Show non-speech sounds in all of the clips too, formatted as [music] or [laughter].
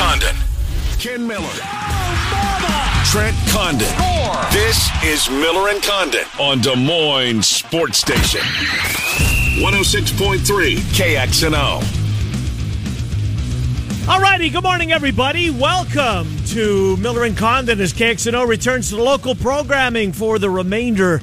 Condon. Ken Miller. Oh, Trent Condon. This is Miller and Condon on Des Moines Sports Station. 106.3 KXNO. All righty, good morning, everybody. Welcome to Miller and Condon as KXNO returns to the local programming for the remainder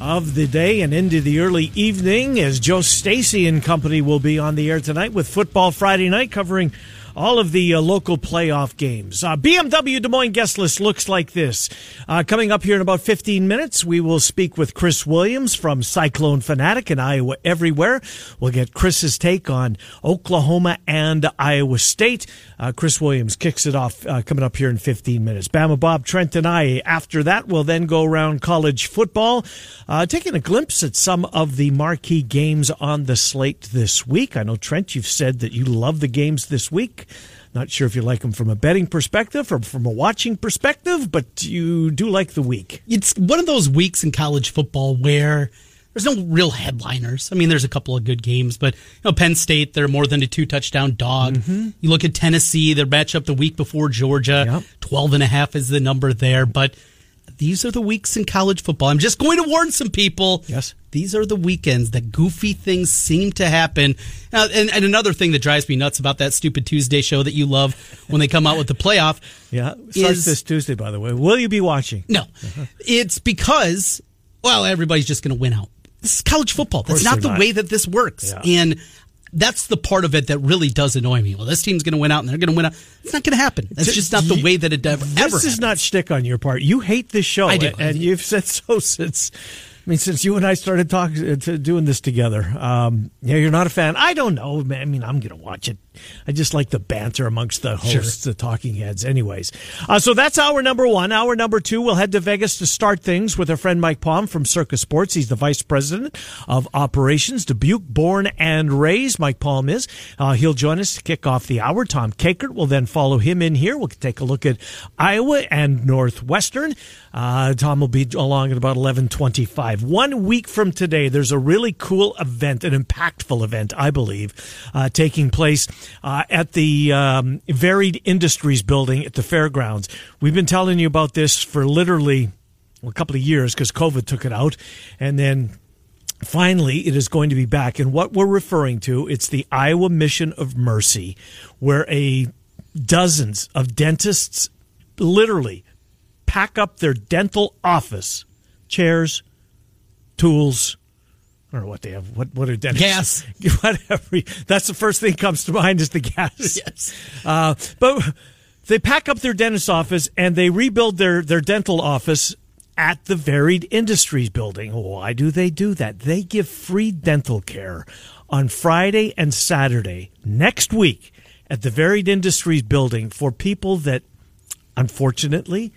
of the day and into the early evening as Joe Stacy and company will be on the air tonight with Football Friday night covering all of the uh, local playoff games. Uh, BMW Des Moines guest list looks like this. Uh, coming up here in about 15 minutes, we will speak with Chris Williams from Cyclone Fanatic and Iowa Everywhere. We'll get Chris's take on Oklahoma and Iowa State. Uh, Chris Williams kicks it off uh, coming up here in 15 minutes. Bama Bob, Trent, and I, after that, we'll then go around college football, uh, taking a glimpse at some of the marquee games on the slate this week. I know, Trent, you've said that you love the games this week. Not sure if you like them from a betting perspective or from a watching perspective, but you do like the week. It's one of those weeks in college football where there's no real headliners. I mean, there's a couple of good games, but you know, Penn State, they're more than a two touchdown dog. Mm-hmm. You look at Tennessee, their matchup the week before Georgia, Yep. 12 and a half is the number there, but these are the weeks in college football. I'm just going to warn some people. Yes. These are the weekends that goofy things seem to happen. Uh, and, and another thing that drives me nuts about that stupid Tuesday show that you love when they come out with the playoff. Yeah, starts Is- this Tuesday, by the way. Will you be watching? No, it's because well, everybody's just going to win out. This is college football. That's not the not. way that this works, Yeah. and that's the part of it that really does annoy me. Well, this team's going to win out, and they're going to win out. It's not going to happen. That's just not the way that it ever. This ever is happens. not shtick on your part. You hate this show, I do. and you've said [laughs] so since. I mean, since you and I started talking, uh, to doing this together, um, yeah, you're not a fan. I don't know. man. I mean, I'm going to watch it. I just like the banter amongst the hosts, the talking heads. Anyways, uh, so that's hour number one. Hour number two, we'll head to Vegas to start things with our friend Mike Palm from Circa Sports. He's the vice president of operations, Dubuque, born and raised. Mike Palm is. Uh, he'll join us to kick off the hour. Tom Kakert will then follow him in here. We'll take a look at Iowa and Northwestern. Uh, Tom will be along at about 1125. One week from today, there's a really cool event, an impactful event, I believe, uh, taking place uh, at the um, Varied Industries building at the fairgrounds. We've been telling you about this for literally a couple of years because COVID took it out. And then finally it is going to be back and what we're referring to it's the iowa mission of mercy where a dozens of dentists literally pack up their dental office chairs tools I don't know what they have. What what are dentists? Gas. [laughs] Whatever. That's the first thing that comes to mind is the gas. Yes. Uh, but they pack up their dentist office and they rebuild their, their dental office at the Varied Industries building. Why do they do that? They give free dental care on Friday and Saturday next week at the Varied Industries building for people that unfortunately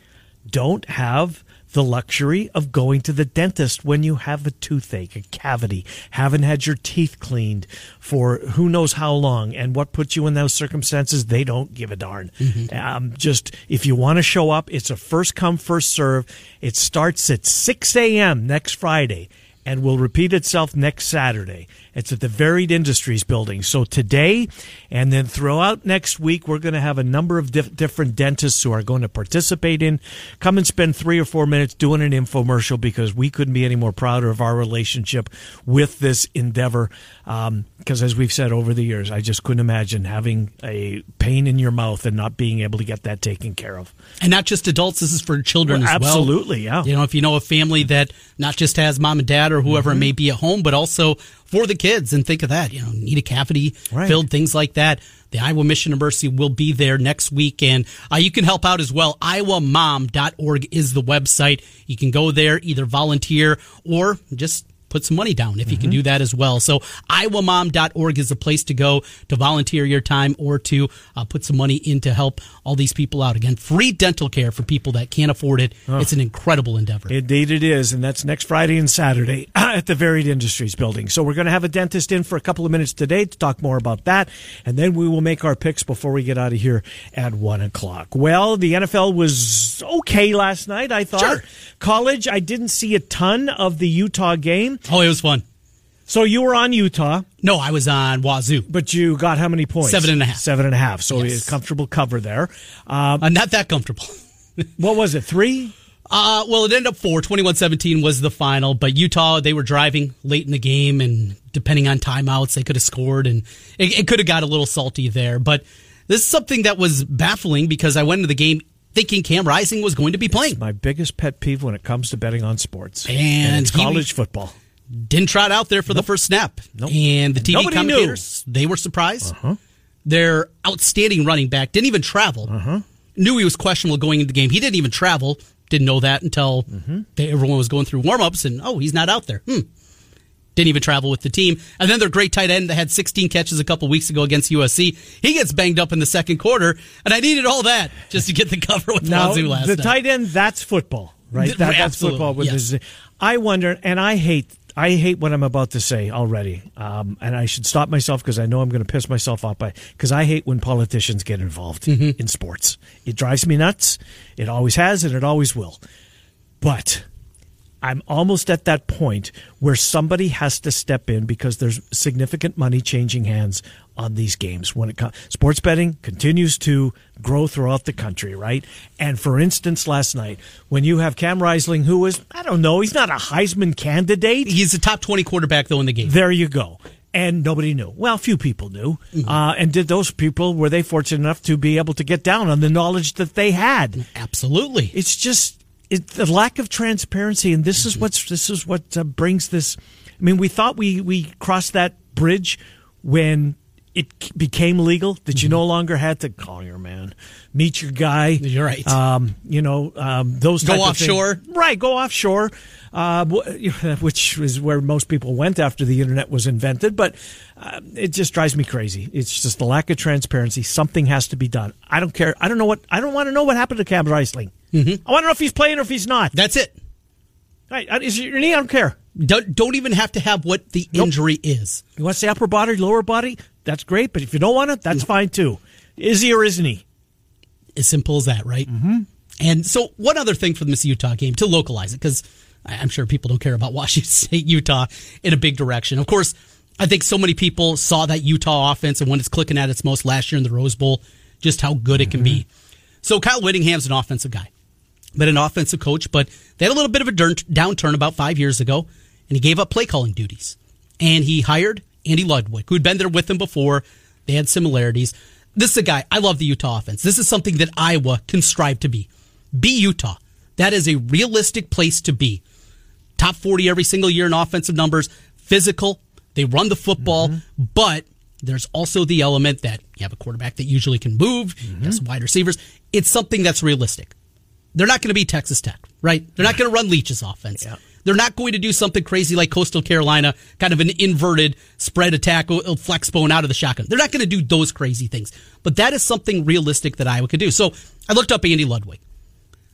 don't have the luxury of going to the dentist when you have a toothache, a cavity, haven't had your teeth cleaned for who knows how long, and what puts you in those circumstances, they don't give a darn. Um, just if you want to show up, it's a first come, first serve. It starts at 6 a.m. next Friday and will repeat itself next Saturday. It's at the Varied Industries building. So today and then throughout next week, we're going to have a number of dif- different dentists who are going to participate in. Come and spend three or four minutes doing an infomercial because we couldn't be any more prouder of our relationship with this endeavor. Um, because as we've said over the years, I just couldn't imagine having a pain in your mouth and not being able to get that taken care of. And not just adults. This is for children Well, as well. absolutely, yeah. You know, if you know a family that not just has mom and dad or whoever Mm-hmm. it may be at home, but also for the kids. And think of that. You know, need a cavity Right. filled, things like that. The Iowa Mission of Mercy will be there next week, and uh, you can help out as well. IowaMom.org is the website. You can go there, either volunteer or just put some money down if you can Mm-hmm. do that as well. So iowamom.org is the place to go to volunteer your time or to uh, put some money in to help all these people out. Again, free dental care for people that can't afford it. It's an incredible endeavor. Indeed, it is, and that's next Friday and Saturday [clears throat] at the Varied Industries building. So we're going to have a dentist in for a couple of minutes today to talk more about that, and then we will make our picks before we get out of here at one o'clock. Well, the NFL was okay last night. I thought Sure. college. I didn't see a ton of the Utah game. Oh, it was fun. So you were on Utah, No, I was on Wazoo. but you got how many points? Seven and a half. Seven and a half. So Yes. a comfortable cover there. Um, Uh, not that comfortable. [laughs] what was it? Three? Uh, well, it ended up four. 21-17 was the final, but Utah, they were driving late in the game, and depending on timeouts, they could have scored, and it, it could have got a little salty there. But this is something that was baffling because I went into the game thinking Cam Rising was going to be playing. My biggest pet peeve when it comes to betting on sports. And it's he- college football. Didn't trot out there for the first snap. Nope. And the TV Nobody knew. commentators, they were surprised. Uh-huh. Their outstanding running back didn't even travel. Uh-huh. Knew he was questionable going into the game. He didn't even travel. Didn't know that until mm-hmm. they, everyone was going through warm-ups and, oh, he's not out there. Hmm. Didn't even travel with the team. And then their great tight end that had 16 catches a couple weeks ago against USC, he gets banged up in the second quarter. And I needed all that just to get the cover with Now, Wazoo last the night. The tight end, that's football, right? Th- That, that's football. With yes. this, I wonder, and I hate, I hate what I'm about to say already, um, and I should stop myself because I know I'm going to piss myself off by because I hate when politicians get involved Mm-hmm. in sports. It drives me nuts. It always has, and it always will. But I'm almost at that point where somebody has to step in because there's significant money changing hands on these games when it comes sports betting continues to grow throughout the country right? And for instance last night when you have cam Rising, who is i don't know he's not a heisman candidate. He's a top 20 quarterback, though, in the game. there you go. And nobody knew. Well few people knew. Uh, and did those people were they fortunate enough to be able to get down on the knowledge that they had? Absolutely. it's just it, the lack of transparency, and this is what's this is what uh, brings this. I mean, we thought we we crossed that bridge when it became legal that you no longer had to call your man, meet your guy. Mm-hmm. You're right. Um, you know um, those Go type of things. offshore. right? Go offshore, uh, which is where most people went after the internet was invented. But uh, it just drives me crazy. It's just the lack of transparency. Something has to be done. I don't care. I don't know what. I don't want to know what happened to Cam Rising. Mm-hmm. I want to know if he's playing or if he's not. That's it. Right? Is your knee? I don't care. Don't, don't even have to have what the injury is. You want to say upper body, lower body? That's great. But if you don't want it, that's fine too. Is he or isn't he? As simple as that, right? Mm-hmm. And so, one other thing for the Miss Utah game to localize it, because I'm sure people don't care about [laughs] Washington State, Utah in a big direction. Of course, I think so many people saw that Utah offense and when it's clicking at its most last year in the Rose Bowl, just how good it can be. So, Kyle Whittingham's an offensive guy, but an offensive coach, but they had a little bit of a downturn about five years ago, and he gave up play calling duties. And he hired Andy Ludwig, who'd been there with him before. They had similarities. This is a guy, I love the Utah offense. This is something that Iowa can strive to be. Be Utah. That is a realistic place to be. Top 40 every single year in offensive numbers, physical. They run the football, mm-hmm. but there's also the element that you have a quarterback that usually can move, has mm-hmm. some wide receivers. It's something that's realistic. They're not going to be Texas Tech, right? They're not going to run Leach's offense. Yeah. They're not going to do something crazy like Coastal Carolina, kind of an inverted spread attack, uh, flex bone out of the shotgun. They're not going to do those crazy things. But that is something realistic that Iowa could do. So I looked up Andy Ludwig.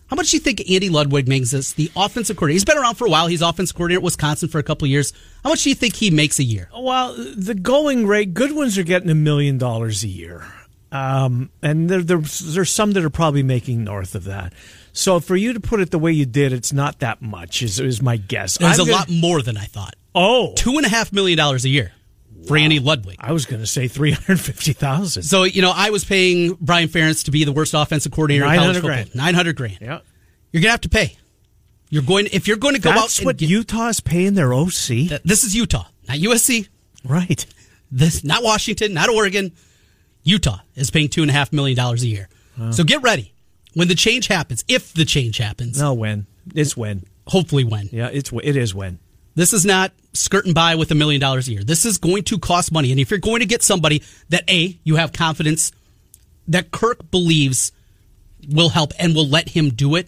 How much do you think Andy Ludwig makes as the offensive coordinator? He's been around for a while. He's offensive coordinator at Wisconsin for a couple years. How much do you think he makes a year? Well, the going rate, good ones are getting a million dollars a year. Um, and there, there's some that are probably making north of that. So for you to put it the way you did, it's not that much, is, is my guess. I'm a gonna- lot more than I thought. Oh, Two and a half million dollars a year for Andy Ludwig. I was going to say 350000 So, you know, I was paying Brian Ferentz to be the worst offensive coordinator in college 900 football. grand. 900 grand. Yeah. You're going to have to pay. You're going if you're going to go That's out and what get, Utah's paying their OC? Th- This is Utah, not USC. right. This not Washington, not Oregon. Utah is paying two and a half million dollars a year. So get ready when the change happens. If the change happens, No, when. It's when. hopefully when. Yeah, it's it is when. This is not skirting by with a million dollars a year. This is going to cost money. And if you're going to get somebody that A, you have confidence that Kirk believes will help and will let him do it,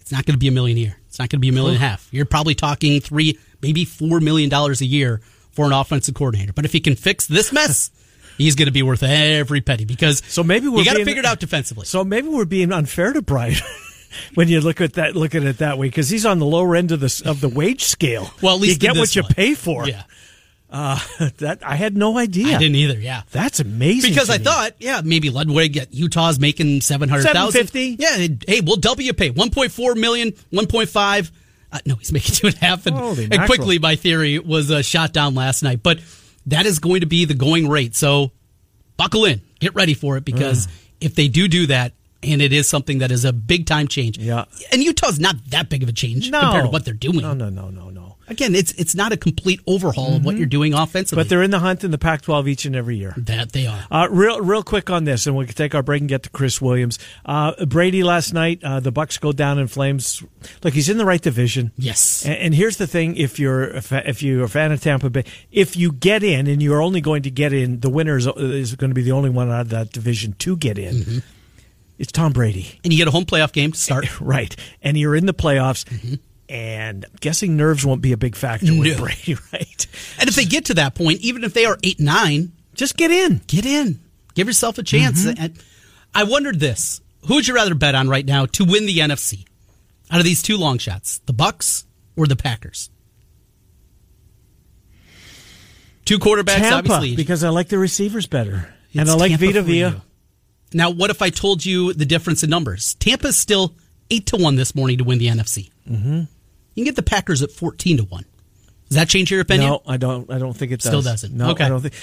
it's not going to be a million a year. It's not going to be a million and a half. You're probably talking three, maybe four million dollars a year for an offensive coordinator. But if he can fix this mess, [laughs] he's going to be worth every penny because So maybe we're you got to figure it out defensively. So maybe we're being unfair to Brian [laughs] when you look at that, look at it that way, because he's on the lower end of the of the wage scale. well, at least you get what you pay for. Yeah, Uh, [laughs] that I had no idea. I didn't either. Yeah. That's amazing. Because I me. thought, yeah, maybe Ludwig at Utah's making seven hundred thousand. 750? Yeah, hey, we'll double your pay. One point four million, one point five. Uh, no, he's making two and a half. And, and quickly, my theory was uh, shot down last night. But that is going to be the going rate. So buckle in, get ready for it because mm. if they do do that, and it is something that is a big time change. Yeah. And Utah's not that big of a change no. compared to what they're doing. No, no, no, no, no. Again, it's it's not a complete overhaul mm-hmm. of what mm-hmm. you're doing offensively. But they're in the hunt in the Pac-12 each and every year. That they are. Uh, real real quick on this, and we can take our break and get to Chris Williams. Uh, Brady last night, uh, the Bucs go down in flames. Look, he's in the right division. Yes. And, and here's the thing: if you're if you're a fan of Tampa Bay, if you get in, and you're only going to get in, the winner is, is going to be the only one out of that division to get in. Mm-hmm. It's Tom Brady, and you get a home playoff game to start. [laughs] right, and you're in the playoffs. Mm-hmm and I'm guessing nerves won't be a big factor no. with Brady, [laughs] right? And if they get to that point, even if they are eight nine, just get in, get in, give yourself a chance. Mm-hmm. I wondered this: who would you rather bet on right now to win the NFC out of these two long shots, the Bucs or the Packers? Two quarterbacks, Tampa, obviously, because I like the receivers better, it's and I like Tampa Vita Vea. Now, what if I told you the difference in numbers? Tampa's still eight to one this morning to win the NFC. Mm-hmm. You can get the Packers at fourteen to one. Does that change your opinion? No, I don't. I don't think it does. Still doesn't. No, okay. I don't think.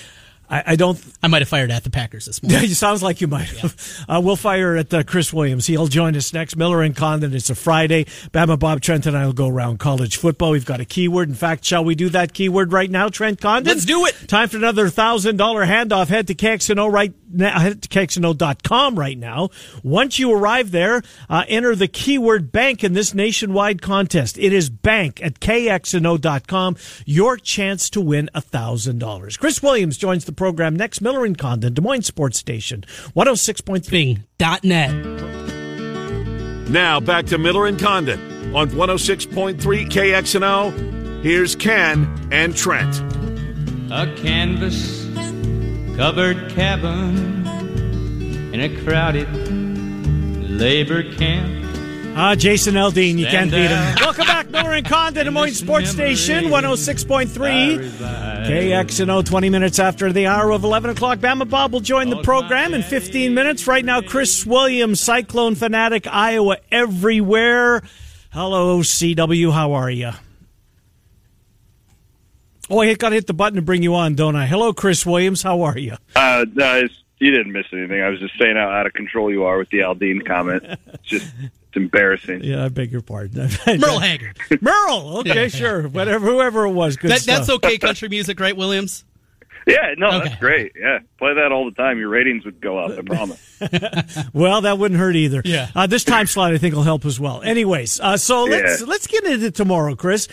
I, I don't. I might have fired at the Packers this morning. Yeah, [laughs] it sounds like you might. Yeah. Uh, we'll fire at uh, Chris Williams. He'll join us next. Miller and Condon. It's a Friday. Bama Bob Trent and I will go around college football. We've got a keyword. In fact, shall we do that keyword right now, Trent Condon? Let's do it. Time for another thousand dollar handoff. Head to KXNO right now. Head to KXNO.com right now. Once you arrive there, uh, enter the keyword bank in this nationwide contest. It is bank at KXNO.com. Your chance to win a thousand dollars. Chris Williams joins the program next. Miller Miller and Condon, Des Moines Sports Station, 106.3. net. Now back to Miller and Condon on 106.3 KXNO. Here's Ken and Trent. A canvas covered cabin in a crowded labor camp Ah, Jason Aldean, you can't beat him. Welcome back, Miller and Condon, Des Moines Sports Station, 106.3. KXNO, 20 minutes after the hour of 11 o'clock. Bama Bob will join the program in 15 minutes. Right now, Chris Williams, Cyclone Fanatic, Iowa everywhere. Hello, CW, how are you? Oh, I got to hit the button to bring you on, don't I? Hello, Chris Williams, how are you? Uh, no, you didn't miss anything. I was just saying how out of control you are with the Aldean comment. It's [laughs] just it's embarrassing. Yeah, I beg your pardon. [laughs] Merle Haggard. Merle. [laughs] Okay, yeah, sure. Yeah. Whatever, whoever it was. Good that, stuff. That's okay. Country music, right, Williams? Yeah, no, okay. that's great. Yeah, play that all the time. Your ratings would go up. I promise. well, that wouldn't hurt either. Yeah. Uh, this time slot, I think, will help as well. Anyways, uh, so let's yeah. let's get into tomorrow, Chris.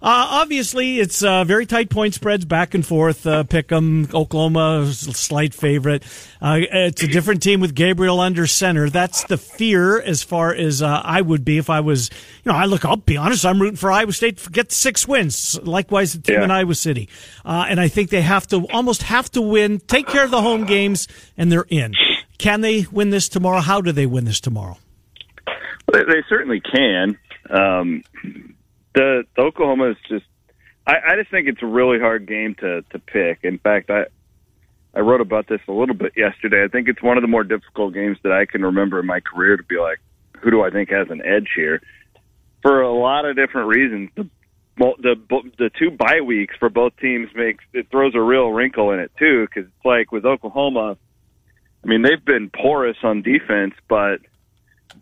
Uh, obviously, it's uh, very tight point spreads back and forth. Uh, Pick'em, Oklahoma, slight favorite. Uh, it's a different team with Gabriel under center. That's the fear as far as uh, I would be if I was, you know, I look, I'll be honest, I'm rooting for Iowa State to get six wins. Likewise, the team yeah. in Iowa City. Uh, and I think they have to, almost have to win, take care of the home games, and they're in. Can they win this tomorrow? How do they win this tomorrow? They, they certainly can. Um, the, the Oklahoma is just. I, I just think it's a really hard game to to pick. In fact, I I wrote about this a little bit yesterday. I think it's one of the more difficult games that I can remember in my career to be like, who do I think has an edge here? For a lot of different reasons. The the the two bye weeks for both teams makes it throws a real wrinkle in it too because like with Oklahoma, I mean they've been porous on defense, but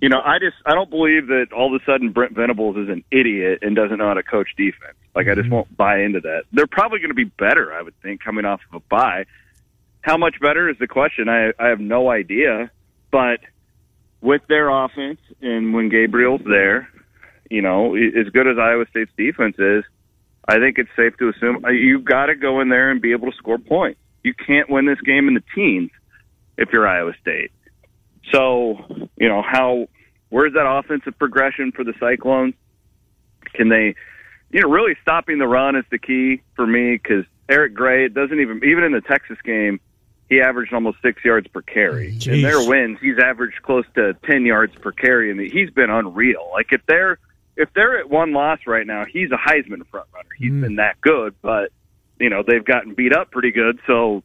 you know, I just I don't believe that all of a sudden Brent Venables is an idiot and doesn't know how to coach defense. Like I just mm-hmm. won't buy into that. They're probably going to be better, I would think, coming off of a bye. How much better is the question? I I have no idea, but with their offense and when Gabriel's there, you know, as good as Iowa State's defense is, I think it's safe to assume uh, you've got to go in there and be able to score points. You can't win this game in the teens if you're Iowa State. So, you know, how where's that offensive progression for the Cyclones? Can they, you know, really stopping the run is the key for me because Eric Gray it doesn't even even in the Texas game he averaged almost six yards per carry. Jeez. In their wins, he's averaged close to ten yards per carry, and he's been unreal. Like if they're if they're at one loss right now, he's a Heisman front runner. He's mm. been that good, but you know they've gotten beat up pretty good, so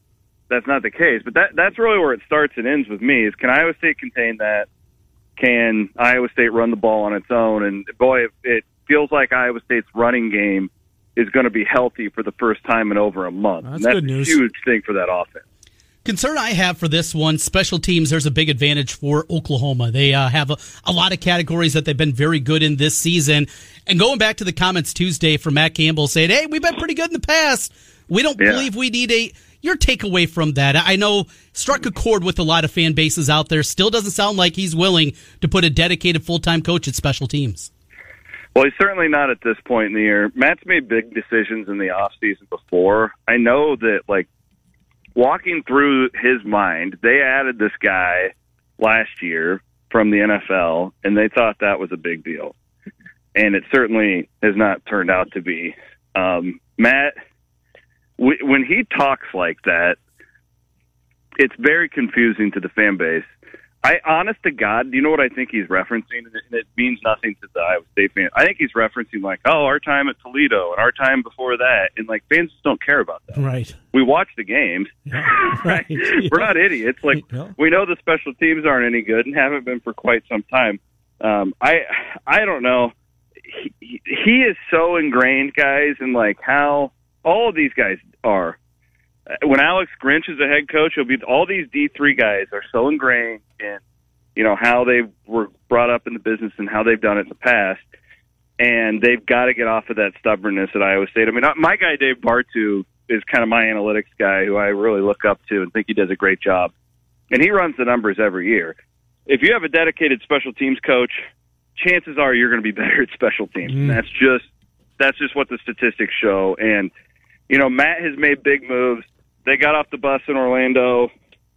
that's not the case. But that that's really where it starts and ends with me. Is can Iowa State contain that? Can Iowa State run the ball on its own? And boy, it, it feels like Iowa State's running game is going to be healthy for the first time in over a month. That's and that's good news. a huge thing for that offense. Concern I have for this one, special teams, there's a big advantage for Oklahoma. They uh, have a, a lot of categories that they've been very good in this season. And going back to the comments Tuesday from Matt Campbell saying, hey, we've been pretty good in the past. We don't Yeah. believe we need a. Your takeaway from that, I know, struck a chord with a lot of fan bases out there. Still doesn't sound like he's willing to put a dedicated full time coach at special teams. Well, he's certainly not at this point in the year. Matt's made big decisions in the off season before. I know that, like, walking through his mind, they added this guy last year from the NFL, and they thought that was a big deal. And it certainly has not turned out to be. Um, Matt, when he talks like that, it's very confusing to the fan base. I, honest to God, do you know what I think he's referencing? And it, means nothing to the Iowa State fan. I think he's referencing like, oh, our time at Toledo and our time before that, and like fans just don't care about that. Right. We watch the games, right. [laughs] right? We're not idiots. Like No. we know the special teams aren't any good and haven't been for quite some time. Um, I I don't know. He, he- he is so ingrained, guys, in like how all of these guys are. Uh, When Alex Grinch is a head coach, he'll be all these D three guys are so ingrained in you know how they were brought up in the business and how they've done it in the past, and they've got to get off of that stubbornness at Iowa State. I mean, my guy Dave Bartoo is kind of my analytics guy, who I really look up to and think he does a great job, and he runs the numbers every year. If you have a dedicated special teams coach, chances are you're going to be [laughs] better at special teams. Mm. That's just that's just what the statistics show. And you know, Matt has made big moves. They got off the bus in Orlando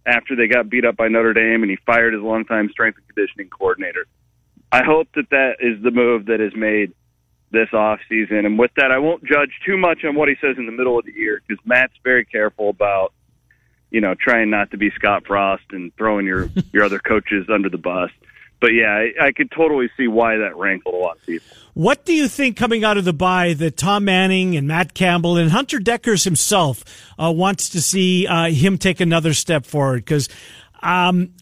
after they got beat up by Notre Dame, and he fired his longtime strength and conditioning coordinator. I hope that that is the move that is made this off season. And with that, I won't judge too much on what he says in the middle of the year because Matt's very careful about, you know, trying not to be Scott Frost and throwing your [laughs] your other coaches under the bus. But yeah, I, I could totally see why that rankled a lot of people. What do you think coming out of the bye that Tom Manning and Matt Campbell and Hunter Dekkers himself uh, wants to see uh, him take another step forward? Because um,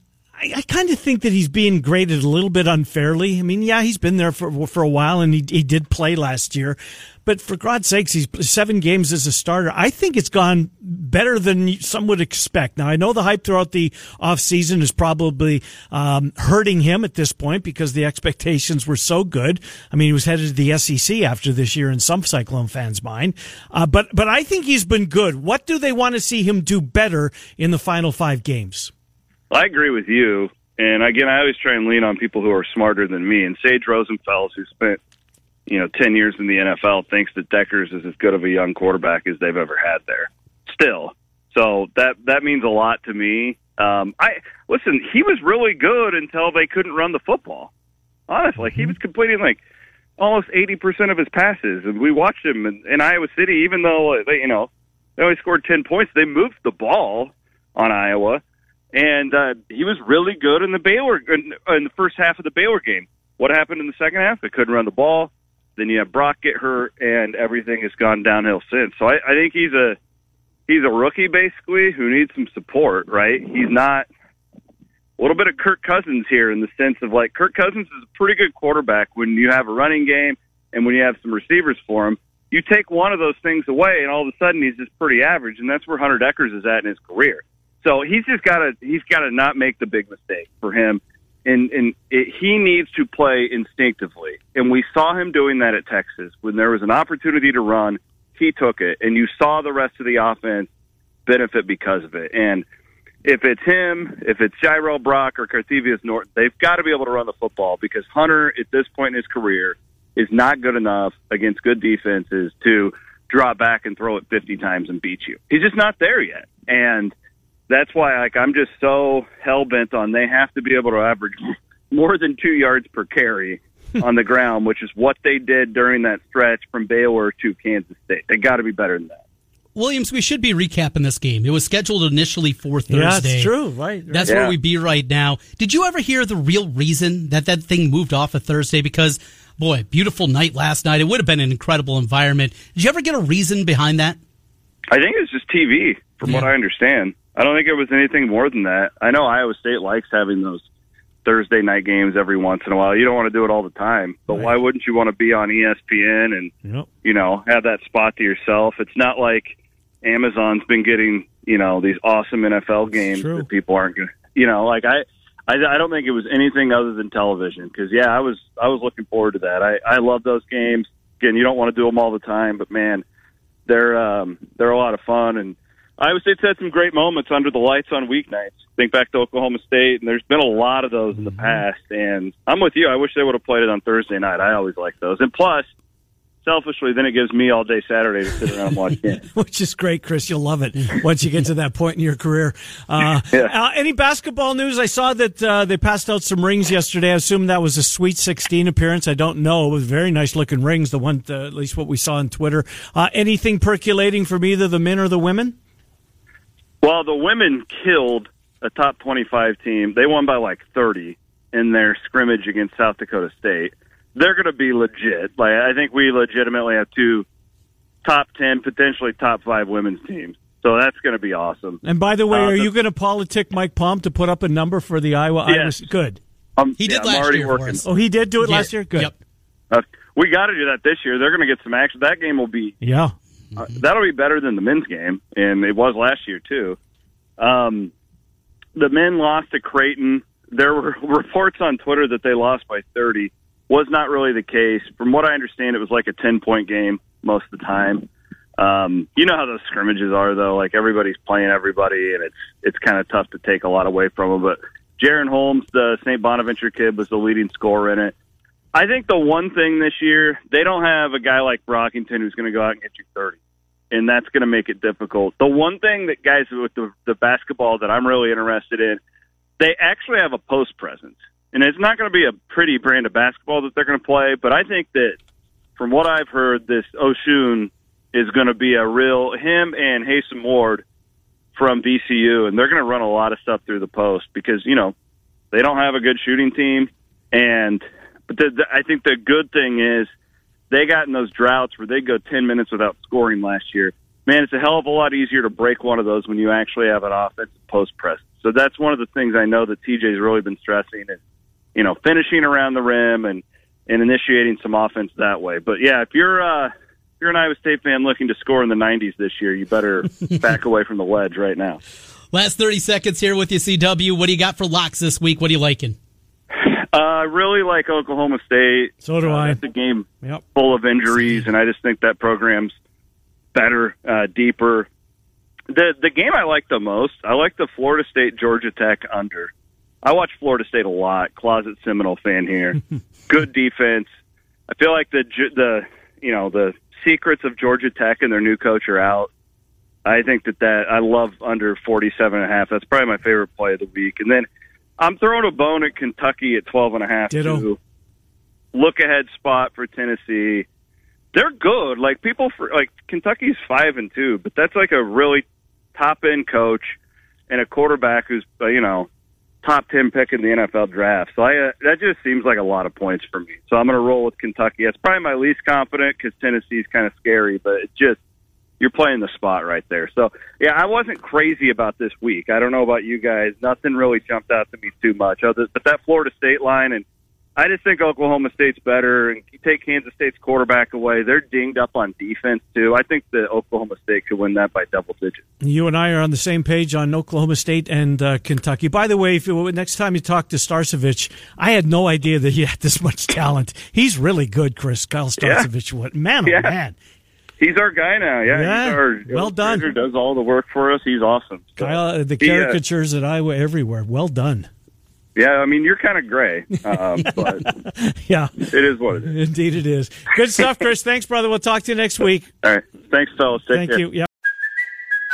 I, I kind of think that he's being graded a little bit unfairly. I mean, yeah, he's been there for for a while and he, he did play last year, but for God's sakes, he's seven games as a starter. I think it's gone better than some would expect. Now, I know the hype throughout the offseason is probably um, hurting him at this point because the expectations were so good. I mean, he was headed to the SEC after this year in some Cyclone fans' mind. Uh, but but I think he's been good. What do they want to see him do better in the final five games? I agree with you. And again, I always try and lean on people who are smarter than me. And Sage Rosenfels, who spent, you know, 10 years in the NFL, thinks that Dekkers is as good of a young quarterback as they've ever had there. Still. So that, that means a lot to me. Um, I, listen, he was really good until they couldn't run the football. Honestly, he was completing like almost 80% of his passes. And we watched him in, in Iowa City, even though they, you know, they only scored 10 points, they moved the ball on Iowa and uh, he was really good in the Baylor in, in the first half of the Baylor game. What happened in the second half? They couldn't run the ball. Then you have Brock get hurt, and everything has gone downhill since. So I, I think he's a he's a rookie basically who needs some support. Right? He's not a little bit of Kirk Cousins here in the sense of like Kirk Cousins is a pretty good quarterback when you have a running game and when you have some receivers for him. You take one of those things away, and all of a sudden he's just pretty average, and that's where Hunter Dekkers is at in his career. So he's just got to he's got to not make the big mistake for him, and and it, he needs to play instinctively. And we saw him doing that at Texas when there was an opportunity to run, he took it, and you saw the rest of the offense benefit because of it. And if it's him, if it's Jirehl Brock or Cartevious Norton, they've got to be able to run the football because Hunter at this point in his career is not good enough against good defenses to drop back and throw it 50 times and beat you. He's just not there yet. And that's why like I'm just so hell bent on they have to be able to average more than 2 yards per carry [laughs] on the ground, which is what they did during that stretch from Baylor to Kansas State. They got to be better than that. Williams, we should be recapping this game. It was scheduled initially for Thursday. Yeah, it's true. Right. right. That's Yeah. where we be right now. Did you ever hear the real reason that that thing moved off of Thursday? Because, boy, beautiful night last night. It would have been an incredible environment. Did you ever get a reason behind that? I think it's just TV, from what I understand. I don't think it was anything more than that. I know Iowa State likes having those Thursday night games every once in a while. You don't want to do it all the time, but Right. why wouldn't you want to be on ESPN and Yep. you know have that spot to yourself? It's not like Amazon's been getting you know these awesome NFL games that people aren't going. to You know, like I. I, I don't think it was anything other than television because yeah, I was I was looking forward to that. I I love those games. Again, you don't want to do them all the time, but man, they're um, they're a lot of fun, and Iowa State's had some great moments under the lights on weeknights. Think back to Oklahoma State, and there's been a lot of those in the past. And I'm with you. I wish they would have played it on Thursday night. I always like those. And plus, selfishly, then it gives me all day Saturday to sit around and watch [laughs] games. Which is great, Chris. You'll love it once you get to that point in your career. Uh, [laughs] Yeah. uh, any basketball news? I saw that uh, they passed out some rings yesterday. I assume that was a Sweet 16 appearance. I don't know. It was very nice looking rings, the one, uh, at least what we saw on Twitter. Uh, anything percolating from either the men or the women? Well, the women killed a top 25 team. They won by like 30 in their scrimmage against South Dakota State. They're going to be legit. Like I think we legitimately have two top 10, potentially top 5 women's teams. So that's going to be awesome. And by the way, Uh, are the- you going to politic Mike Palm to put up a number for the Iowa? Yes. Iowa Good. Um, He did yeah, I'm last already year working. Oh, he did do it Yeah. last year? Good. Yep. Uh, we got to do that this year. They're going to get some action. That game will be Yeah. Uh, that'll be better than the men's game, and it was last year too. Um, the men lost to Creighton. There were [laughs] reports on Twitter that they lost by 30. Was not really the case. From what I understand, it was like a 10 point game most of the time. Um, you know how those scrimmages are, though. Like everybody's playing everybody, and it's it's kind of tough to take a lot away from them. But Jaren Holmes, the St. Bonaventure kid, was the leading scorer in it. I think the one thing this year, they don't have a guy like Brockington who's going to go out and get you 30. And that's going to make it difficult. The one thing that guys with the, the basketball that I'm really interested in, they actually have a post presence. And it's not going to be a pretty brand of basketball that they're going to play, but I think that from what I've heard, this Osun is going to be a real, him and Hason Ward from VCU, and they're going to run a lot of stuff through the post because, you know, they don't have a good shooting team. And but the, the, I think the good thing is they got in those droughts where they go 10 minutes without scoring last year. Man, it's a hell of a lot easier to break one of those when you actually have an offensive post press. So that's one of the things I know that TJ's really been stressing is, you know, finishing around the rim and, and initiating some offense that way. But yeah, if you're, uh, if you're an Iowa State fan looking to score in the 90s this year, you better [laughs] back away from the wedge right now. Last 30 seconds here with you, CW. What do you got for locks this week? What are you liking? Uh, I really like Oklahoma State. So do Uh, I. That's a game Yep. full of injuries, and I just think that program's better, uh, deeper. The the game I like the most, I like the Florida State Georgia Tech under. I watch Florida State a lot. Closet Seminole fan here. [laughs] Good defense. I feel like the the you know the secrets of Georgia Tech and their new coach are out. I think that that I love under forty seven and a half. That's probably my favorite play of the week. And then I'm throwing a bone at Kentucky at twelve and a half. Ditto. Look ahead spot for Tennessee. They're good. Like people for like Kentucky's five and two, but that's like a really top end coach and a quarterback who's uh, you know top ten pick in the NFL draft. So I uh, that just seems like a lot of points for me. So I'm going to roll with Kentucky. That's probably my least confident because Tennessee's kind of scary, but it just you're playing the spot right there. So yeah, I wasn't crazy about this week. I don't know about you guys. Nothing really jumped out to me too much. Other but that Florida State line and I just think Oklahoma State's better, and you take Kansas State's quarterback away. They're dinged up on defense too. I think that Oklahoma State could win that by double digits. You and I are on the same page on Oklahoma State and uh, Kentucky. By the way, if you, next time you talk to Starcevich, I had no idea that he had this much talent. He's really good, Chris Kyle Starcevich. What man, oh Yeah. man, He's our guy now. Yeah, Yeah, our well done. Does all the work for us. He's awesome. So, Kyle, uh, the he, uh, caricatures at Iowa everywhere. Well done. yeah, I mean you're kind of gray, um, [laughs] but Yeah, it is what it is. indeed it is. Good stuff, Chris. [laughs] Thanks, brother. We'll talk to you next week. All right, thanks, fellas. Take Thank care. you. Yeah.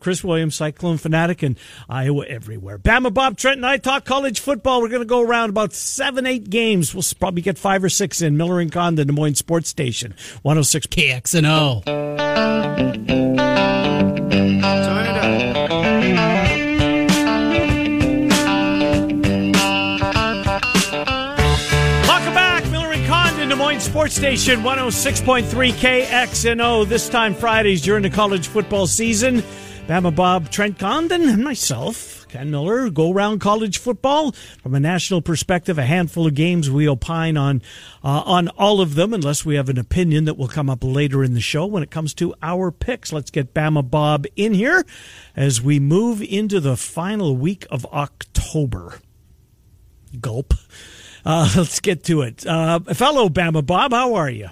Chris Williams, Cyclone Fanatic, and Iowa everywhere. Bama Bob Trent and I talk college football. We're going to go around about seven, eight games. We'll probably get five or six in Miller and Con, the Des Moines Sports Station, 106 KXNO. Turn it up. Sports Station, 106.3 KXNO. This time Fridays during the college football season. Bama Bob, Trent Condon, and myself, Ken Miller, go around college football from a national perspective. A handful of games we opine on uh, on all of them, unless we have an opinion that will come up later in the show when it comes to our picks. Let's get Bama Bob in here as we move into the final week of October. Gulp. Uh, [laughs] let's get to it. Uh, fellow Bama Bob, how are you?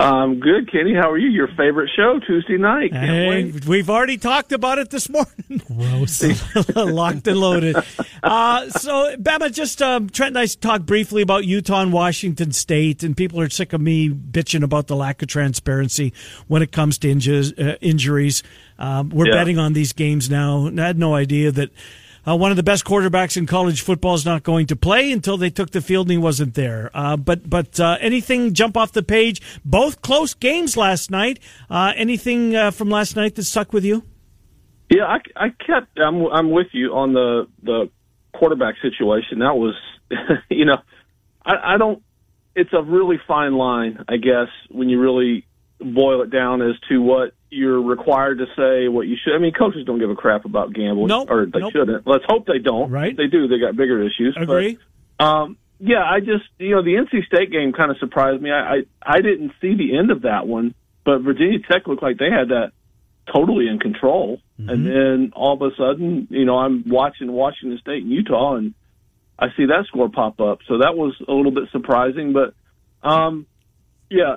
Um, good, Kenny. How are you? Your favorite show Tuesday night. Hey, we've already talked about it this morning. [laughs] Gross. [laughs] Locked and loaded. Uh, so, Bama, just um, Trent and I talked briefly about Utah and Washington State, and people are sick of me bitching about the lack of transparency when it comes to injus, uh, injuries. Um, we're Yeah. betting on these games now. and I had no idea that. Uh, one of the best quarterbacks in college football is not going to play until they took the field and he wasn't there. Uh, but but uh, anything jump off the page? Both close games last night. Uh, anything uh, from last night that stuck with you? Yeah, I, I kept. I'm I'm with you on the the quarterback situation. That was, [laughs] you know, I, I don't. It's a really fine line, I guess, when you really boil it down as to what you're required to say, what you should. I mean, coaches don't give a crap about gambling, Nope, or they nope. shouldn't. Let's hope they don't. Right. If they do. They got bigger issues. but- Agree. Um, yeah, I just you know the NC State game kind of surprised me. I, I I didn't see the end of that one, but Virginia Tech looked like they had that totally in control, and then all of a sudden, you know, I'm watching Washington State and Utah, and I see that score pop up. So that was a little bit surprising, but um, yeah,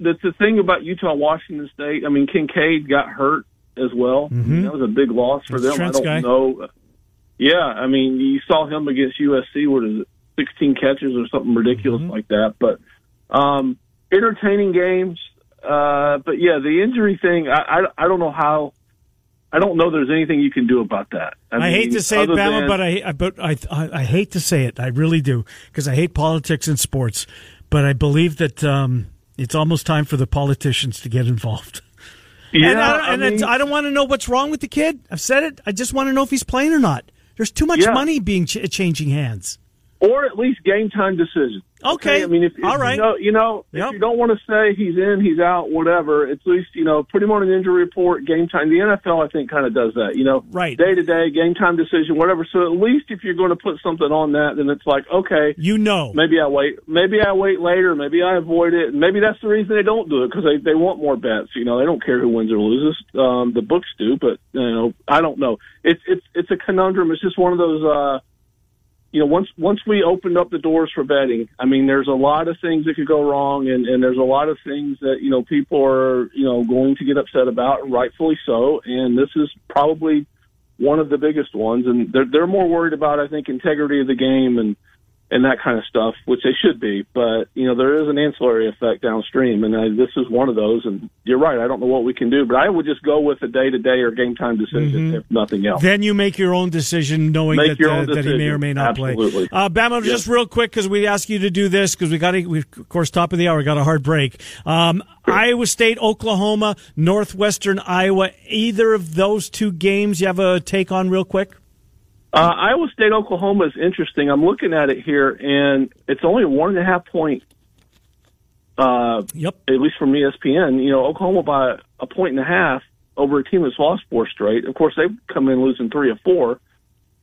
that's the thing about Utah Washington State. I mean, Kincaid got hurt as well. I mean, that was a big loss for That's them. I don't guy. know. Yeah, I mean, you saw him against USC. What is it, sixteen catches or something ridiculous Mm-hmm. like that? But um, entertaining games. Uh, but yeah, the injury thing. I, I I don't know how. I don't know. There's anything you can do about that. I, mean, hate to say it, Bama, than- but I, I but I, I I hate to say it. I really do because I hate politics and sports. But I believe that um, it's almost time for the politicians to get involved. yeah, and I, don't- I mean- I don't want to know what's wrong with the kid. I've said it. I just want to know if he's playing or not. There's too much Yeah. money being ch- changing hands. Or at least game time decision. Okay. I mean, if, if All right. you know, you know Yep. if you don't want to say he's in, he's out, whatever. At least you know, put him on an injury report, game time. The NFL, I think, kind of does that. You know, Right. day to day, game time decision, whatever. So at least if you're going to put something on that, then it's like, okay, You know. maybe I wait, maybe I wait later, maybe I avoid it. Maybe that's the reason they don't do it because they they want more bets. You know, they don't care who wins or loses. Um, the books do, but you know, I don't know. It's it's it's a conundrum. It's just one of those. uh you know, once once we opened up the doors for betting, I mean, there's a lot of things that could go wrong, and and there's a lot of things that you know people are you know going to get upset about, rightfully so. And this is probably one of the biggest ones, and they're they're more worried about, I think, integrity of the game and and that kind of stuff, which they should be. But you know, there is an ancillary effect downstream, and I, this is one of those. And you're right, I don't know what we can do, but I would just go with a day to day or game time decision, if nothing else. Then you make your own decision, knowing that, uh, own that he may or may not play. Absolutely. play. Uh, Bama, just real quick because we ask you to do this because we got to, we, of course, top of the hour, got a hard break. Um, Iowa State, Oklahoma, Northwestern Iowa. Either of those two games, you have a take on real quick? Uh, Iowa State, Oklahoma is interesting. I'm looking at it here, and it's only a one and a half point. Uh, Yep. at least from ESPN, you know, Oklahoma by a point and a half over a team that's lost four straight. Of course, they've come in losing three or four.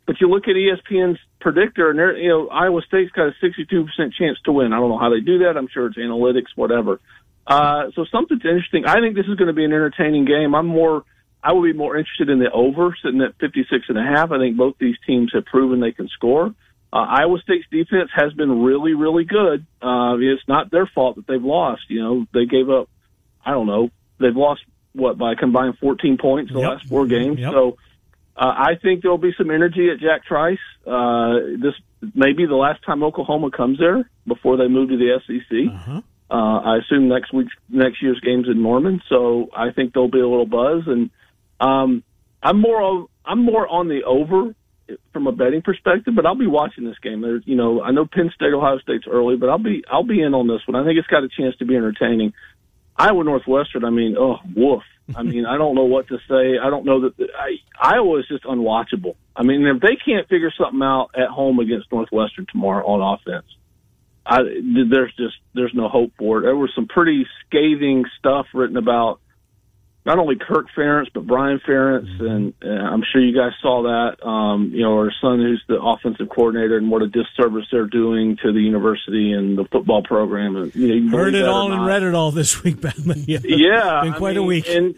But you look at ESPN's predictor, and they're, you know, Iowa State's got a 62% chance to win. I don't know how they do that. I'm sure it's analytics, whatever. Uh, so something's interesting. I think this is going to be an entertaining game. I'm more, I would be more interested in the over, sitting at 56 and a half. I think both these teams have proven they can score. Uh, Iowa State's defense has been really, really good. Uh, it's not their fault that they've lost. You know, they gave up, I don't know, they've lost what by combined 14 points in the Yep. last four games. Yep. So, uh, I think there'll be some energy at Jack Trice. Uh, this may be the last time Oklahoma comes there before they move to the SEC. Uh-huh. Uh, I assume next week, next year's game's in Norman, so I think there'll be a little buzz. And um, I'm more on I'm more on the over from a betting perspective, but I'll be watching this game. There's, you know, I know Penn State, Ohio State's early, but I'll be I'll be in on this one. I think it's got a chance to be entertaining. Iowa Northwestern. I mean, oh, woof. I [laughs] mean, I don't know what to say. I don't know that I, Iowa is just unwatchable. I mean, if they can't figure something out at home against Northwestern tomorrow on offense, I, there's just there's no hope for it. There was some pretty scathing stuff written about not only Kirk Ferentz but Brian Ferentz, mm-hmm. and uh, I'm sure you guys saw that. Um, you know, our son, who's the offensive coordinator, and what a disservice they're doing to the university and the football program. And you know, you heard it all and read it all this week, [laughs] Batman. Yeah, yeah been quite I mean, a week. And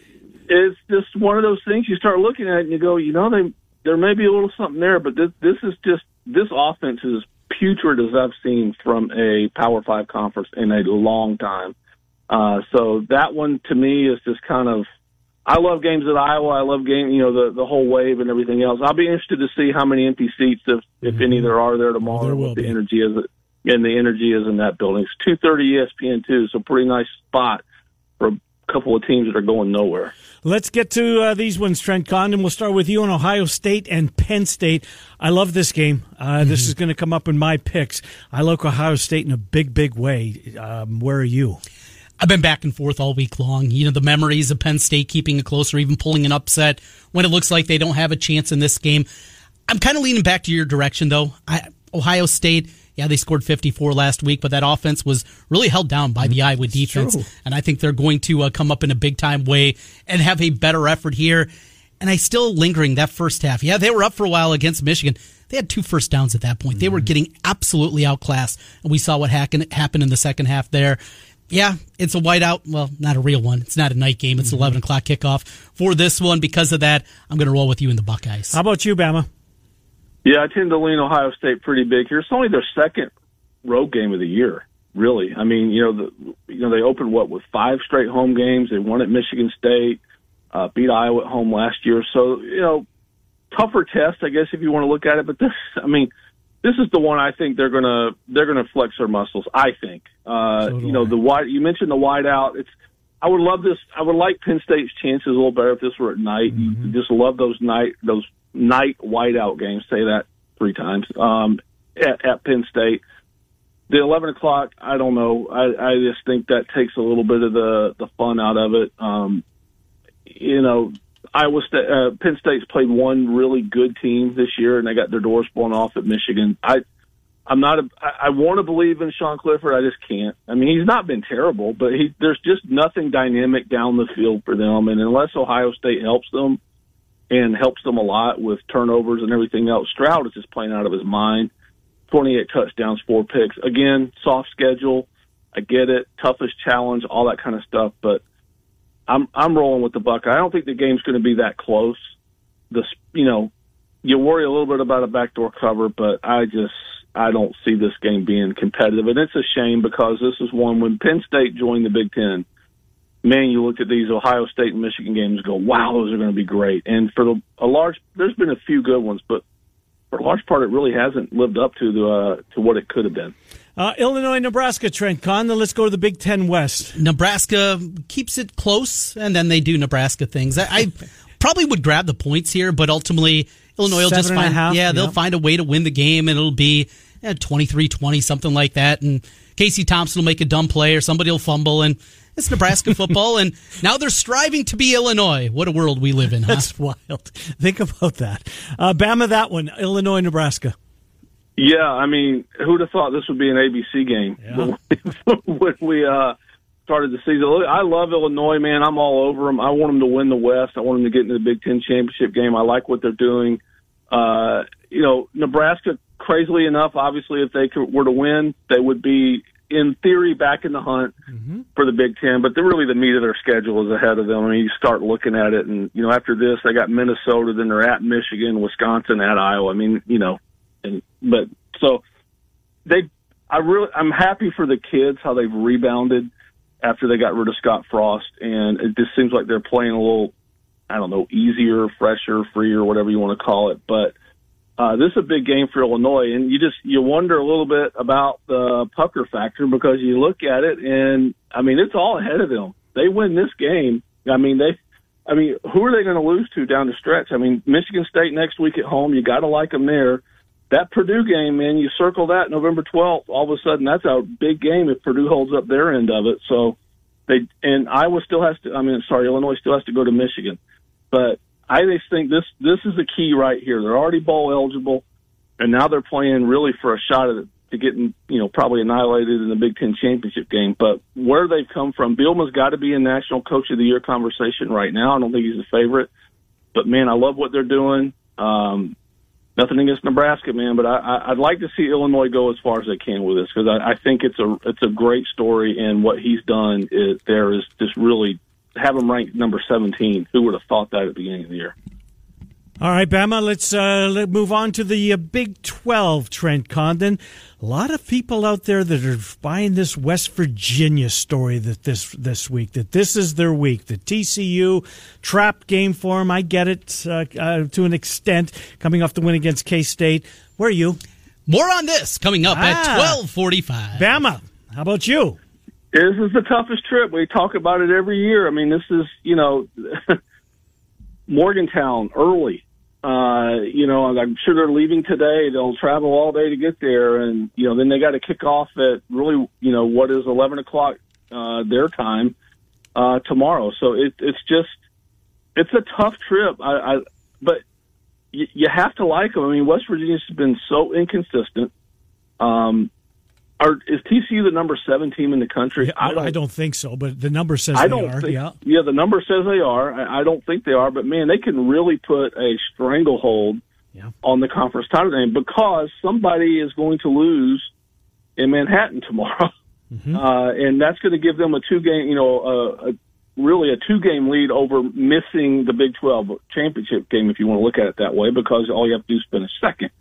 it's just one of those things you start looking at and you go, you know, they there may be a little something there, but this this is just this offense is putrid as I've seen from a Power Five conference in a long time. Uh, so that one to me is just kind of I love games at Iowa. I love game, you know, the the whole wave and everything else. I'll be interested to see how many empty seats, if if mm-hmm. any, there are there tomorrow. There will the be. energy is, and the energy is in that building. It's two thirty ESPN two, so pretty nice spot for a couple of teams that are going nowhere. Let's get to uh, these ones, Trent Condon. We'll start with you on Ohio State and Penn State. I love this game. Uh, mm-hmm. This is going to come up in my picks. I like Ohio State in a big, big way. Um, where are you? I've been back and forth all week long. You know, the memories of Penn State keeping it close or even pulling an upset when it looks like they don't have a chance in this game. I'm kind of leaning back to your direction, though. I, Ohio State, yeah, they scored 54 last week, but that offense was really held down by the Iowa defense. True. And I think they're going to uh, come up in a big time way and have a better effort here. And I still lingering that first half. Yeah, they were up for a while against Michigan. They had two first downs at that point. Mm-hmm. They were getting absolutely outclassed. And we saw what happened in the second half there yeah, it's a whiteout. Well, not a real one. It's not a night game. It's mm-hmm. 11 o'clock kickoff for this one. Because of that, I'm going to roll with you in the Buckeyes. How about you, Bama? Yeah, I tend to lean Ohio State pretty big here. It's only their second road game of the year, really. I mean, you know, the, you know they opened what with five straight home games. They won at Michigan State, uh, beat Iowa at home last year. So you know, tougher test, I guess, if you want to look at it. But this, I mean, this is the one I think they're gonna they're gonna flex their muscles. I think. Uh, so you know, I. the wide. You mentioned the wide out. It's. I would love this. I would like Penn State's chances a little better if this were at night. Mm-hmm. Just love those night those night whiteout games. Say that three times um, at, at Penn State. The eleven o'clock. I don't know. I, I just think that takes a little bit of the the fun out of it. Um, you know, Iowa State, uh, Penn State's played one really good team this year, and they got their doors blown off at Michigan. I, I'm not. A, I, I want to believe in Sean Clifford. I just can't. I mean, he's not been terrible, but he there's just nothing dynamic down the field for them. And unless Ohio State helps them and helps them a lot with turnovers and everything else, Stroud is just playing out of his mind. 28 touchdowns, four picks. Again, soft schedule. I get it. Toughest challenge, all that kind of stuff, but I'm I'm rolling with the Buck. I don't think the game's going to be that close. The you know, you worry a little bit about a backdoor cover, but I just I don't see this game being competitive, and it's a shame because this is one when Penn State joined the Big Ten. Man, you look at these Ohio State and Michigan games, and go, wow, those are going to be great. And for the, a large, there's been a few good ones, but for a large part, it really hasn't lived up to the uh, to what it could have been. Uh, Illinois, Nebraska, Trent Con. Then let's go to the Big Ten West. Nebraska keeps it close, and then they do Nebraska things. I, I probably would grab the points here, but ultimately Illinois will just find half, yeah they'll yep. find a way to win the game, and it'll be 23-20, something like that. And Casey Thompson will make a dumb play, or somebody will fumble, and it's Nebraska [laughs] football, and now they're striving to be Illinois. What a world we live in, huh? That's wild. Think about that. Uh, Bama, that one. Illinois, Nebraska. Yeah, I mean, who'd have thought this would be an ABC game yeah. [laughs] when we uh, started the season? I love Illinois, man. I'm all over them. I want them to win the West. I want them to get into the Big Ten championship game. I like what they're doing. Uh, you know, Nebraska, crazily enough, obviously, if they could, were to win, they would be in theory back in the hunt mm-hmm. for the Big Ten, but they're really the meat of their schedule is ahead of them. I mean, you start looking at it, and you know, after this, they got Minnesota, then they're at Michigan, Wisconsin, at Iowa. I mean, you know, and but so they, I really, I'm happy for the kids how they've rebounded after they got rid of Scott Frost, and it just seems like they're playing a little, I don't know, easier, fresher, freer, whatever you want to call it, but uh, this is a big game for Illinois, and you just you wonder a little bit about the pucker factor because you look at it, and I mean it's all ahead of them. They win this game. I mean they I mean, who are they going to lose to down the stretch? I mean, Michigan State next week at home. You got to like them there. That Purdue game, man, you circle that November 12th. All of a sudden, that's a big game if Purdue holds up their end of it. So they and Iowa still has to. I mean, sorry, Illinois still has to go to Michigan, but I just think this this is the key right here. They're already bowl eligible, and now they're playing really for a shot at to getting you know probably annihilated in the Big Ten championship game. But where they've come from, Bielema's got to be in National Coach of the Year conversation right now. I don't think he's a favorite, but man, I love what they're doing. Um, nothing against Nebraska, man, but I, I'd like to see Illinois go as far as they can with this because I, I think it's a it's a great story, and what he's done is, there is just really have him ranked number seventeen. Who would have thought that at the beginning of the year? All right, Bama, let's uh, let move on to the uh, Big 12, Trent Condon. A lot of people out there that are buying this West Virginia story that this this week, that this is their week. The TCU trap game for them. I get it uh, uh, to an extent, coming off the win against K State. Where are you? More on this coming up Ah. at 1245. Bama, how about you? This is the toughest trip. We talk about it every year. I mean, this is you know [laughs] Morgantown early. Uh, you know, I'm sure they're leaving today. They'll travel all day to get there, and you know, then they got to kick off at really, you know, what is 11 o'clock uh, their time uh, tomorrow. So it, it's just, it's a tough trip. I, I but you, you have to like them. I mean, West Virginia's been so inconsistent. Um, are is TCU the number seven team in the country? I, I don't think so, but the number says I they don't are. think. yeah. the number says they are. I, I don't think they are, but man, they can really put a stranglehold Yeah. on the conference title game because somebody is going to lose in Manhattan tomorrow, [laughs] Mm-hmm. uh, and that's going to give them a two game, you know, uh, a, really a two game lead over missing the Big Twelve championship game, if you want to look at it that way, because all you have to do is finish second.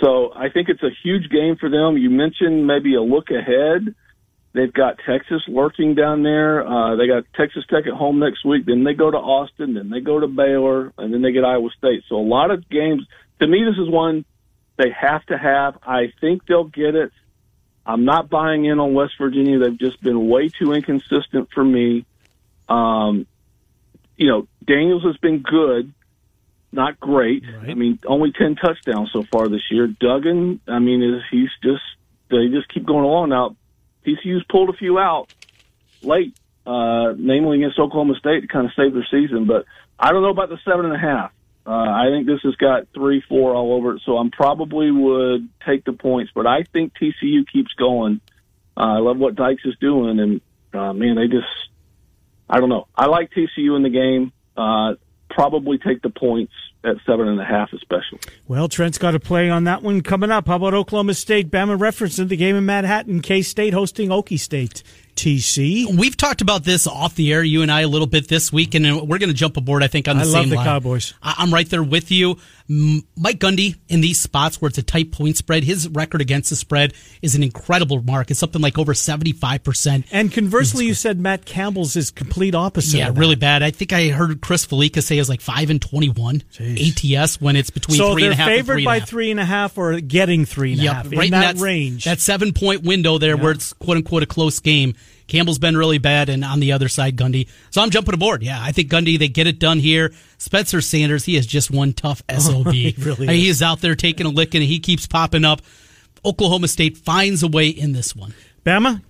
So I think it's a huge game for them. You mentioned maybe a look ahead. They've got Texas lurking down there. Uh, they got Texas Tech at home next week. Then they go to Austin. Then they go to Baylor, and then they get Iowa State. So a lot of games. To me, this is one they have to have. I think they'll get it. I'm not buying in on West Virginia. They've just been way too inconsistent for me. Um, you know, Daniels has been good, not great. Right. I mean, only ten touchdowns so far this year. Duggan, I mean, is he's just they just keep going along now. TCU's pulled a few out late, uh, namely against Oklahoma State to kind of save their season. But I don't know about the seven and a half. Uh, I think this has got three, four all over it. So I'm probably would take the points, but I think TCU keeps going. Uh, I love what Dykes is doing, and uh, man, they just I don't know. I like TCU in the game. Uh, probably take the points at seven and a half, especially. Well, Trent's got a play on that one coming up. How about Oklahoma State? Bama reference in the game in Manhattan. K State hosting Okie State. TC. We've talked about this off the air, you and I, a little bit this week, and we're going to jump aboard. I think on the I same I love the line. Cowboys. I'm right there with you. Mike Gundy in these spots where it's a tight point spread, his record against the spread is an incredible mark. It's something like over 75 percent. And conversely, you said Matt Campbell's is complete opposite. Yeah, really bad. I think I heard Chris Fallica say was like five and twenty-one ATS when it's between So three they're and a half and favored three and a by three and a half or getting three and a Yep, half right in that that range. That seven point window there where it's quote unquote a close game. Campbell's been really bad, and on the other side, Gundy. So I'm jumping aboard. Yeah, I think Gundy, they get it done here. Spencer Sanders, he is just one tough [laughs] SOB. he really I mean, He is. is out there taking a licking, and he keeps popping up. Oklahoma State finds a way in this one. Bama.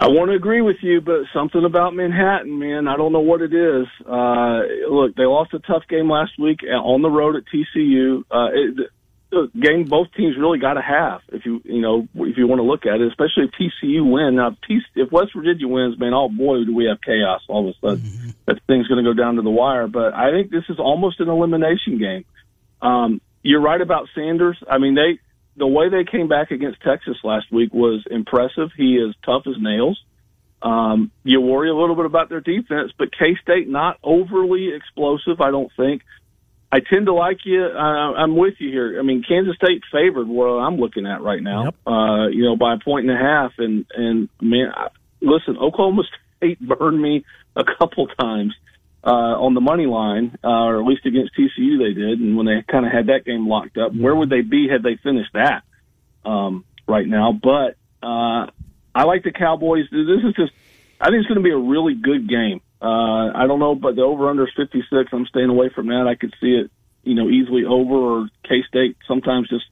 I want to agree with you, but something about Manhattan, man, I don't know what it is. Uh, look, they lost a tough game last week on the road at TCU. Uh, it, game both teams really got to have if you you know if you want to look at it, especially if TCU win. Now, if if West Virginia wins, man, oh boy, do we have chaos all of a sudden. That thing's going to go down to the wire. But I think this is almost an elimination game. Um, you're right about Sanders. I mean, they the way they came back against Texas last week was impressive. He is tough as nails. Um, you worry a little bit about their defense, but K State not overly explosive, I don't think. I tend to like you. Uh, I'm with you here. I mean, Kansas State favored what I'm looking at right now. Yep. Uh, you know, by a point and a half. And and man, I, listen, Oklahoma State [laughs] burned me a couple times uh, on the money line, uh, or at least against TCU they did. And when they kind of had that game locked up, where would they be had they finished that um, right now? But uh, I like the Cowboys. This is just, I think it's going to be a really good game. Uh, I don't know, but the over under is 56. I'm staying away from that. I could see it, you know, easily over or K State sometimes just,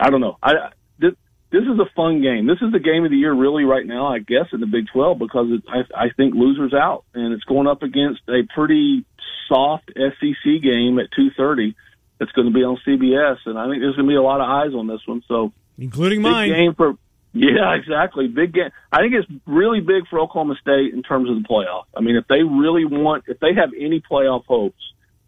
I don't know. I, this, this is a fun game. This is the game of the year really right now, I guess, in the Big 12 because it, I, I think losers out and it's going up against a pretty soft SEC game at 230. It's going to be on CBS and I think there's going to be a lot of eyes on this one. So including mine. game for yeah, exactly. Big game. I think it's really big for Oklahoma State in terms of the playoff. I mean, if they really want, if they have any playoff hopes,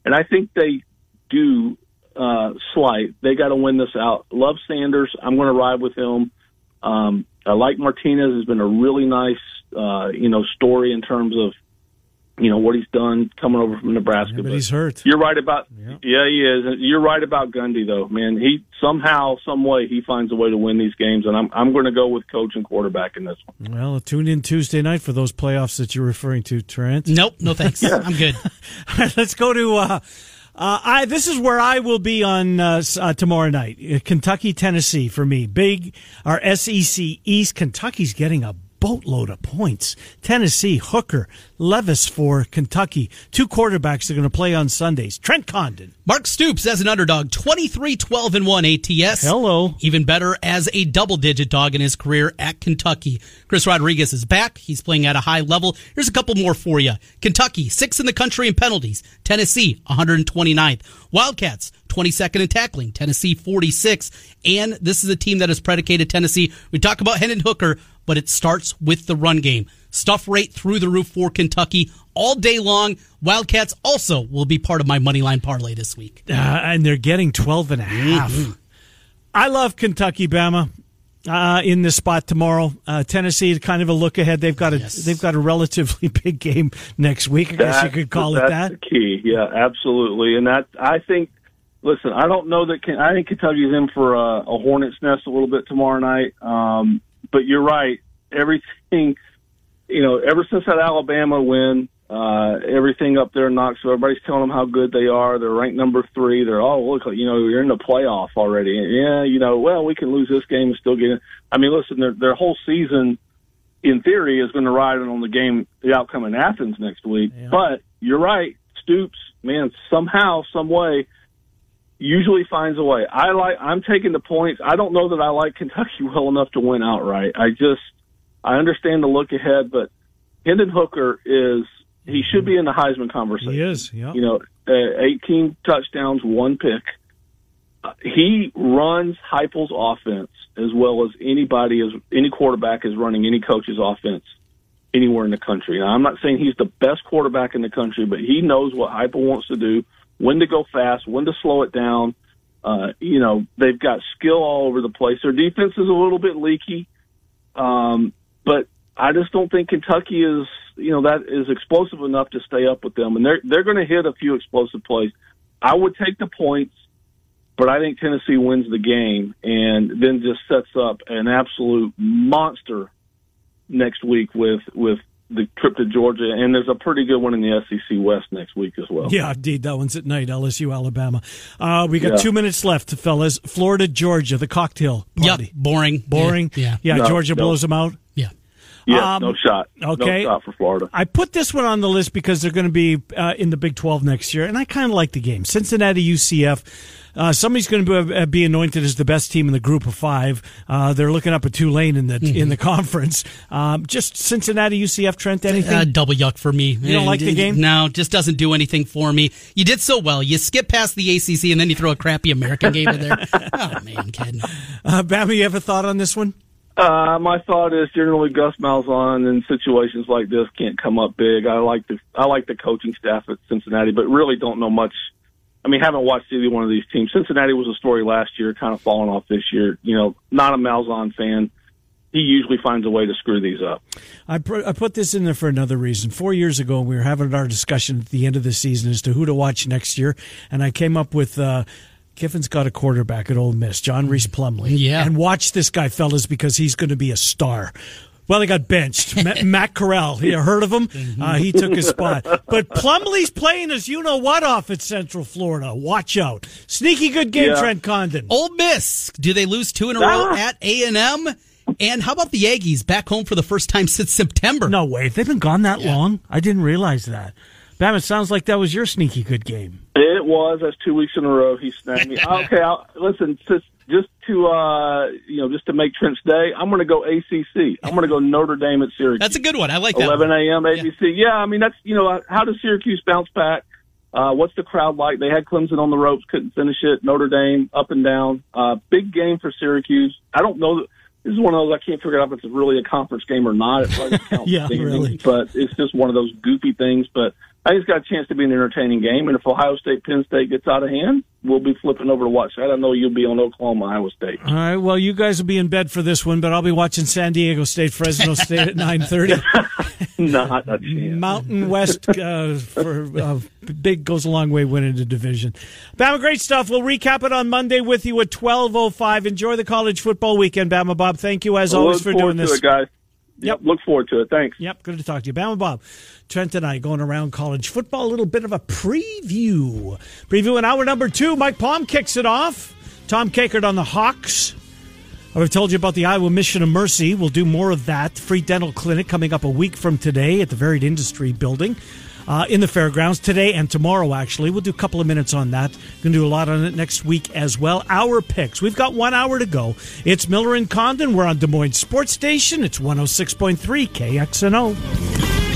and I think they do uh, slight, they got to win this out. Love Sanders. I'm going to ride with him. Um, I like Martinez. Has been a really nice, uh, you know, story in terms of you know what he's done coming over from Nebraska. Yeah, but he's hurt. You're right about yeah. he is. You're right about Gundy though, man. He somehow, some way, he finds a way to win these games, and I'm I'm going to go with coach and quarterback in this one. Well, tune in Tuesday night for those playoffs that you're referring to, Trent. Nope, no thanks. [laughs] I'm good. [laughs] All right, let's go to. Uh, uh, I this is where I will be on uh, uh, tomorrow night. Uh, Kentucky, Tennessee for me. Big our SEC East. Kentucky's getting a boatload of points. Tennessee, Hooker, Levis for Kentucky. Two quarterbacks are going to play on Sundays. Trent Condon. Mark Stoops as an underdog, 23 12 and 1 ATS. Hello. Even better as a double digit dog in his career at Kentucky. Chris Rodriguez is back. He's playing at a high level. Here's a couple more for you. Kentucky, sixth in the country in penalties. Tennessee, 129th. Wildcats, 22nd in tackling. Tennessee, 46. And this is a team that has predicated Tennessee. We talk about Hendon Hooker, but it starts with the run game. Stuff rate through the roof for Kentucky all day long. Wildcats also will be part of my money line parlay this week. Uh, and they're getting 12 and a half. Mm-hmm. I love Kentucky, Bama. Uh, in this spot tomorrow, uh, Tennessee kind of a look ahead. They've got a yes. they've got a relatively [laughs] big game next week. I that, guess you could call it that. The key. Yeah, absolutely. And that I think. Listen, I don't know that. I think Kentucky's in for a, a hornet's nest a little bit tomorrow night. Um, but you're right. Everything, you know, ever since that Alabama win, uh, everything up there in Knoxville, everybody's telling them how good they are. They're ranked number three. They're oh look, you know, you're in the playoff already. Yeah, you know, well, we can lose this game and still get in. I mean, listen, their their whole season, in theory, is going to ride on the game, the outcome in Athens next week. Yeah. But you're right, Stoops, man, somehow, some way, usually finds a way. I like. I'm taking the points. I don't know that I like Kentucky [laughs] well enough to win outright. I just I understand the look ahead, but Hendon Hooker is he should be in the Heisman conversation. He is, yeah. You know, uh, 18 touchdowns, one pick. Uh, he runs Heupel's offense as well as anybody as any quarterback is running any coach's offense anywhere in the country. Now, I'm not saying he's the best quarterback in the country, but he knows what Heupel wants to do, when to go fast, when to slow it down. Uh, you know, they've got skill all over the place. Their defense is a little bit leaky, um, but I just don't think Kentucky is you know that is explosive enough to stay up with them, and they're they're going to hit a few explosive plays. I would take the points, but I think Tennessee wins the game and then just sets up an absolute monster next week with with the trip to Georgia, and there's a pretty good one in the SEC West next week as well. Yeah, indeed, that one's at night. LSU, Alabama. Uh, we got yeah. two minutes left, fellas. Florida, Georgia, the cocktail party. Yep, boring, boring. Yeah, yeah. yeah no, Georgia no. blows them out. Yeah, um, no shot. Okay, no shot for Florida. I put this one on the list because they're going to be uh, in the Big Twelve next year, and I kind of like the game. Cincinnati, UCF. Uh, somebody's going to uh, be anointed as the best team in the group of five. Uh, they're looking up at Tulane in the mm-hmm. in the conference. Um, just Cincinnati, UCF, Trent. Anything? Uh, double yuck for me. You don't like the game? No, just doesn't do anything for me. You did so well. You skip past the ACC and then you throw a crappy American game in there. [laughs] oh man, kid. Uh, Bama, you have a thought on this one? Uh, my thought is generally Gus Malzahn in situations like this can't come up big. I like the I like the coaching staff at Cincinnati, but really don't know much. I mean, haven't watched either one of these teams. Cincinnati was a story last year, kind of falling off this year. You know, not a Malzahn fan. He usually finds a way to screw these up. I, pr- I put this in there for another reason. Four years ago, we were having our discussion at the end of the season as to who to watch next year, and I came up with uh, Kiffin's got a quarterback at Ole Miss, John Rhys Plumlee. Yeah. And watch this guy, fellas, because he's going to be a star. Well, he got benched. [laughs] Matt Corral, you heard of him? Mm-hmm. Uh, he took his spot. But Plumlee's playing as you know what off at Central Florida. Watch out. Sneaky good game, yeah. Trent Condon. Ole Miss. Do they lose two in a row ah. at A and M? And how about the Aggies back home for the first time since September? No way. They've been gone that yeah. long? I didn't realize that. Bam, it sounds like that was your sneaky good game. It was. That's two weeks in a row he snagged me. [laughs] okay, I'll, listen, just, just to, uh, you know, just to make Trent's day, I'm going to go ACC. I'm going to go Notre Dame at Syracuse. That's a good one. I like that 11 a.m. ABC. Yeah. yeah, I mean, that's, you know, how does Syracuse bounce back? Uh, what's the crowd like? They had Clemson on the ropes, couldn't finish it. Notre Dame up and down. Uh, big game for Syracuse. I don't know. That, this is one of those I can't figure out if it's really a conference game or not. It's [laughs] like yeah, really. But it's just one of those goofy things. But I just got a chance to be an entertaining game. And if Ohio State Penn State gets out of hand, we'll be flipping over to watch that. I know you'll be on Oklahoma Iowa State. All right. Well, you guys will be in bed for this one, but I'll be watching San Diego State Fresno State at nine thirty. [laughs] Not a chance. Mountain West uh, for uh, big goes a long way winning the division. Bama, great stuff. We'll recap it on Monday with you at twelve oh five. Enjoy the college football weekend, Bama Bob. Thank you as always for doing this, it, guys. Yep. Look forward to it. Thanks. Yep. Good to talk to you. Bama Bob. Trent and I going around college football. A little bit of a preview. Preview in hour number two. Mike Palm kicks it off. Tom Kakert on the Hawks. I've told you about the Iowa Mission of Mercy. We'll do more of that. Free dental clinic coming up a week from today at the Varied Industry Building uh, in the fairgrounds today and tomorrow, actually. We'll do a couple of minutes on that. Going to do a lot on it next week as well. Our picks. We've got one hour to go. It's Miller and Condon. We're on Des Moines Sports Station. It's 106.3 KXNO.